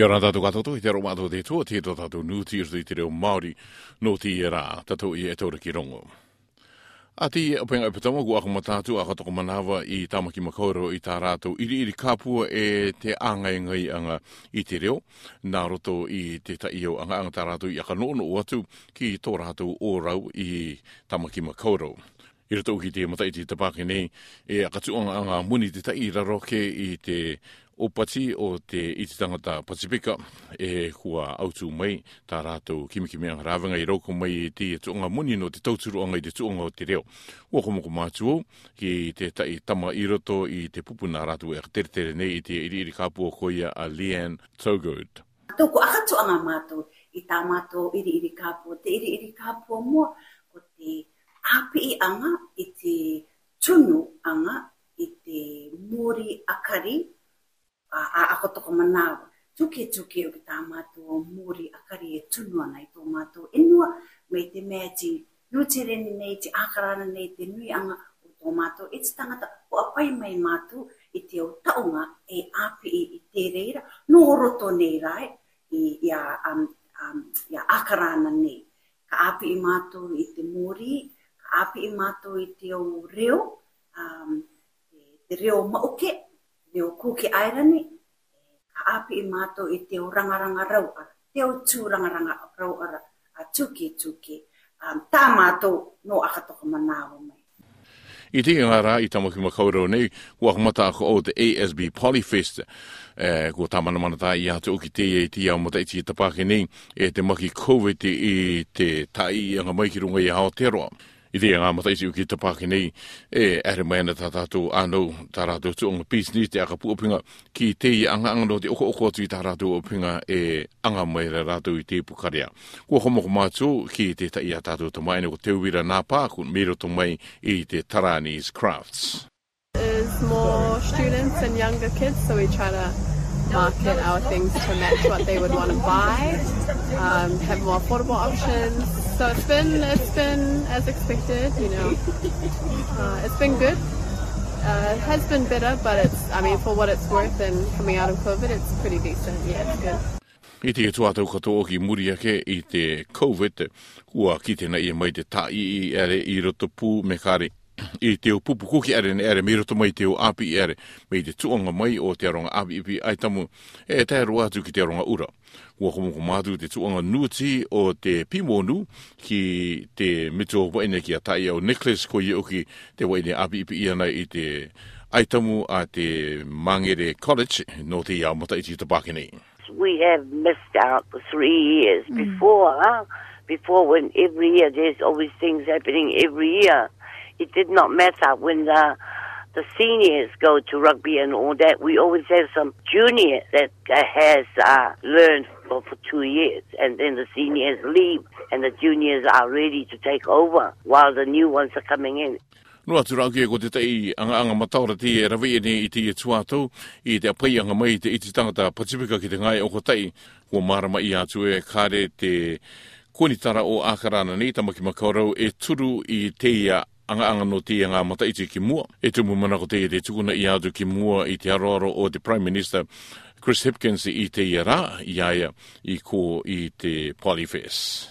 Kia ora tātou katoto, i te aro mātou te tua, te tō tātou nūti e i rui te reo Māori, nō ti e rā, tato i e tōra ki rongo. A ti e apenga e pitama, ku akuma tātou, a katoko manawa i tāmaki makauro i tā rātou, iri iri kāpua e te āngai ngai anga i te reo, nā roto i te taio anga anga tā rātou i aka nōno o atu ki tō rātou o rau i tāmaki makauro. I rato ki te mata i te tapake e a anga muni te tai raroke i te o pati o te ititangata Pasifika e kua autu mai tā rātou kimikimia rāvanga i rauko mai e te tuonga muni no te tauturu anga i te tuonga o te reo. Ua komoko mātuo ki te tai tama i roto i te pupu nā rātou e tere nei i te iri iri kāpua koia a Leanne Togood. Tōku aha tuanga mātou i tā mātou iri iri kāpua. Te iri iri kāpua mua ko te api anga i te tunu anga i te mori akari a ako toko manawa. Tuke tuke o ki tā mātua mōri akari e tunu ana i tō mātua inua mei te mea ti nūtereni nei, ti ākarana nei, te nui anga o tō mātua. E te tangata o apai mai mātua i te o taunga e api i, e, i te reira, no roto nei rai i, um, um, i a, ākarana nei. Ka api i mātua i te mōri, ka api i mātua i te o reo, um, e, te reo mauke, Leo kū ki airani, ka api i mātou i te o rangaranga rau ara. Te o tū rangaranga rau ara, a tūke tūke. Um, tā mātou no akatoka manawa mai. I te ngā rā i tamaki ma kaurau ko kua kumata ako o te ASB Polyfest, eh, ko tamana mana tā i hatu oki te iei te iau mata i tapake nei, e te maki COVID i te tai i anga mai ki runga i Aotearoa i dhe ngā mata isi uki tapaki nei e ere mai na tātātou anō tārātou tu onga pīs ni te aka puopinga ki tei anga anga no te oko oko atu i tārātou opinga e anga mai re rātou i te pukaria. Kua homoko mātou ki te tai a tātou to mai ko te uira nā pāku mero to mai i te Taranese Crafts. is more students and younger kids, so we try to market our things to match what they would want to buy, um, have more affordable options. So it's been it's been as expected, you know. Uh, it's been good. Uh, it has been better but it's I mean for what it's worth and coming out of COVID, it's pretty decent. Yeah, it's good. I te tuatau katoa ki muri ake i te COVID, ua ki tēnā i mai te tai i ere i roto me kāre i te o pupu kuki ere ne ere, miroto mai teo o api ere, me i te tuanga mai o te aronga api ipi ai tamu, e tae roa atu ki te aronga ura. Ua komoko mātu te tuanga nuti o te pimonu ki te mito waine ki a tai au necklace ko ia uki te waine api ipi iana i te aitamu a te Mangere College no te iau mata i te nei. We have missed out for three years mm. before, huh? before when every year there's always things happening every year it did not matter when the the seniors go to rugby and all that. We always have some junior that has uh, learned for, for two years, and then the seniors leave, and the juniors are ready to take over while the new ones are coming in. No atu rau kia ko te tei anga anga mataura te e rawe ene i te e tuatou i te apai anga mai te iti tangata Pacifica ki te ngai o ko tei ko marama i atu e kare te kuenitara o akarana nei tamaki makaurau e turu i teia anga anga no te anga mata i te ki mua. E te mu mana ko te i te tukuna i adu ki mua i te aroaro o te Prime Minister Chris Hipkins i te ira i aia i ko i te Polyfest.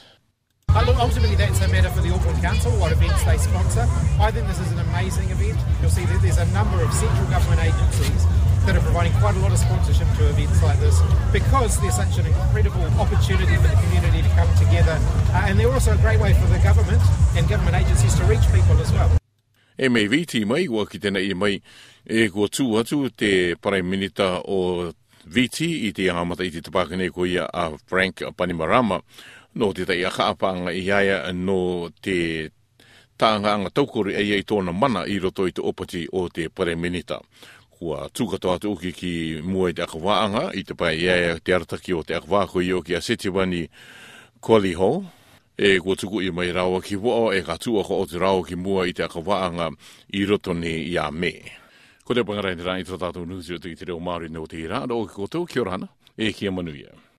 But look, ultimately that's a matter for the Auckland Council, what events they sponsor. I think this is an amazing event. You'll see that there's a number of central government agencies that are providing quite a lot of sponsorship to events like this because there's such an incredible opportunity for the community to come together. Uh, and they're also a great way for the government and government agencies to reach people as well. E mei viti mai, ua ki tēnei i e mai, e kua tū atu te Prime Minister o VT i te ahamata i te tapaka nei a Frank Panimarama no te tai a kaapanga i aia no te taanga taukori aia i tōna mana i roto i te opati o te Prime Minister kua tūkato atu uki ki mua i te akawaanga, i te pai ia te arataki o te akawako i o ki a Setiwani Kuali Hall. E kua tuku i mai rawa ki wao e ka tua ko o te rawa ki mua i te akawaanga i roto ni i a me. Ko te pangarai te rai i tātou nusio te i te reo Māori nō te rā, o ki koto, kia rana, e kia manuia.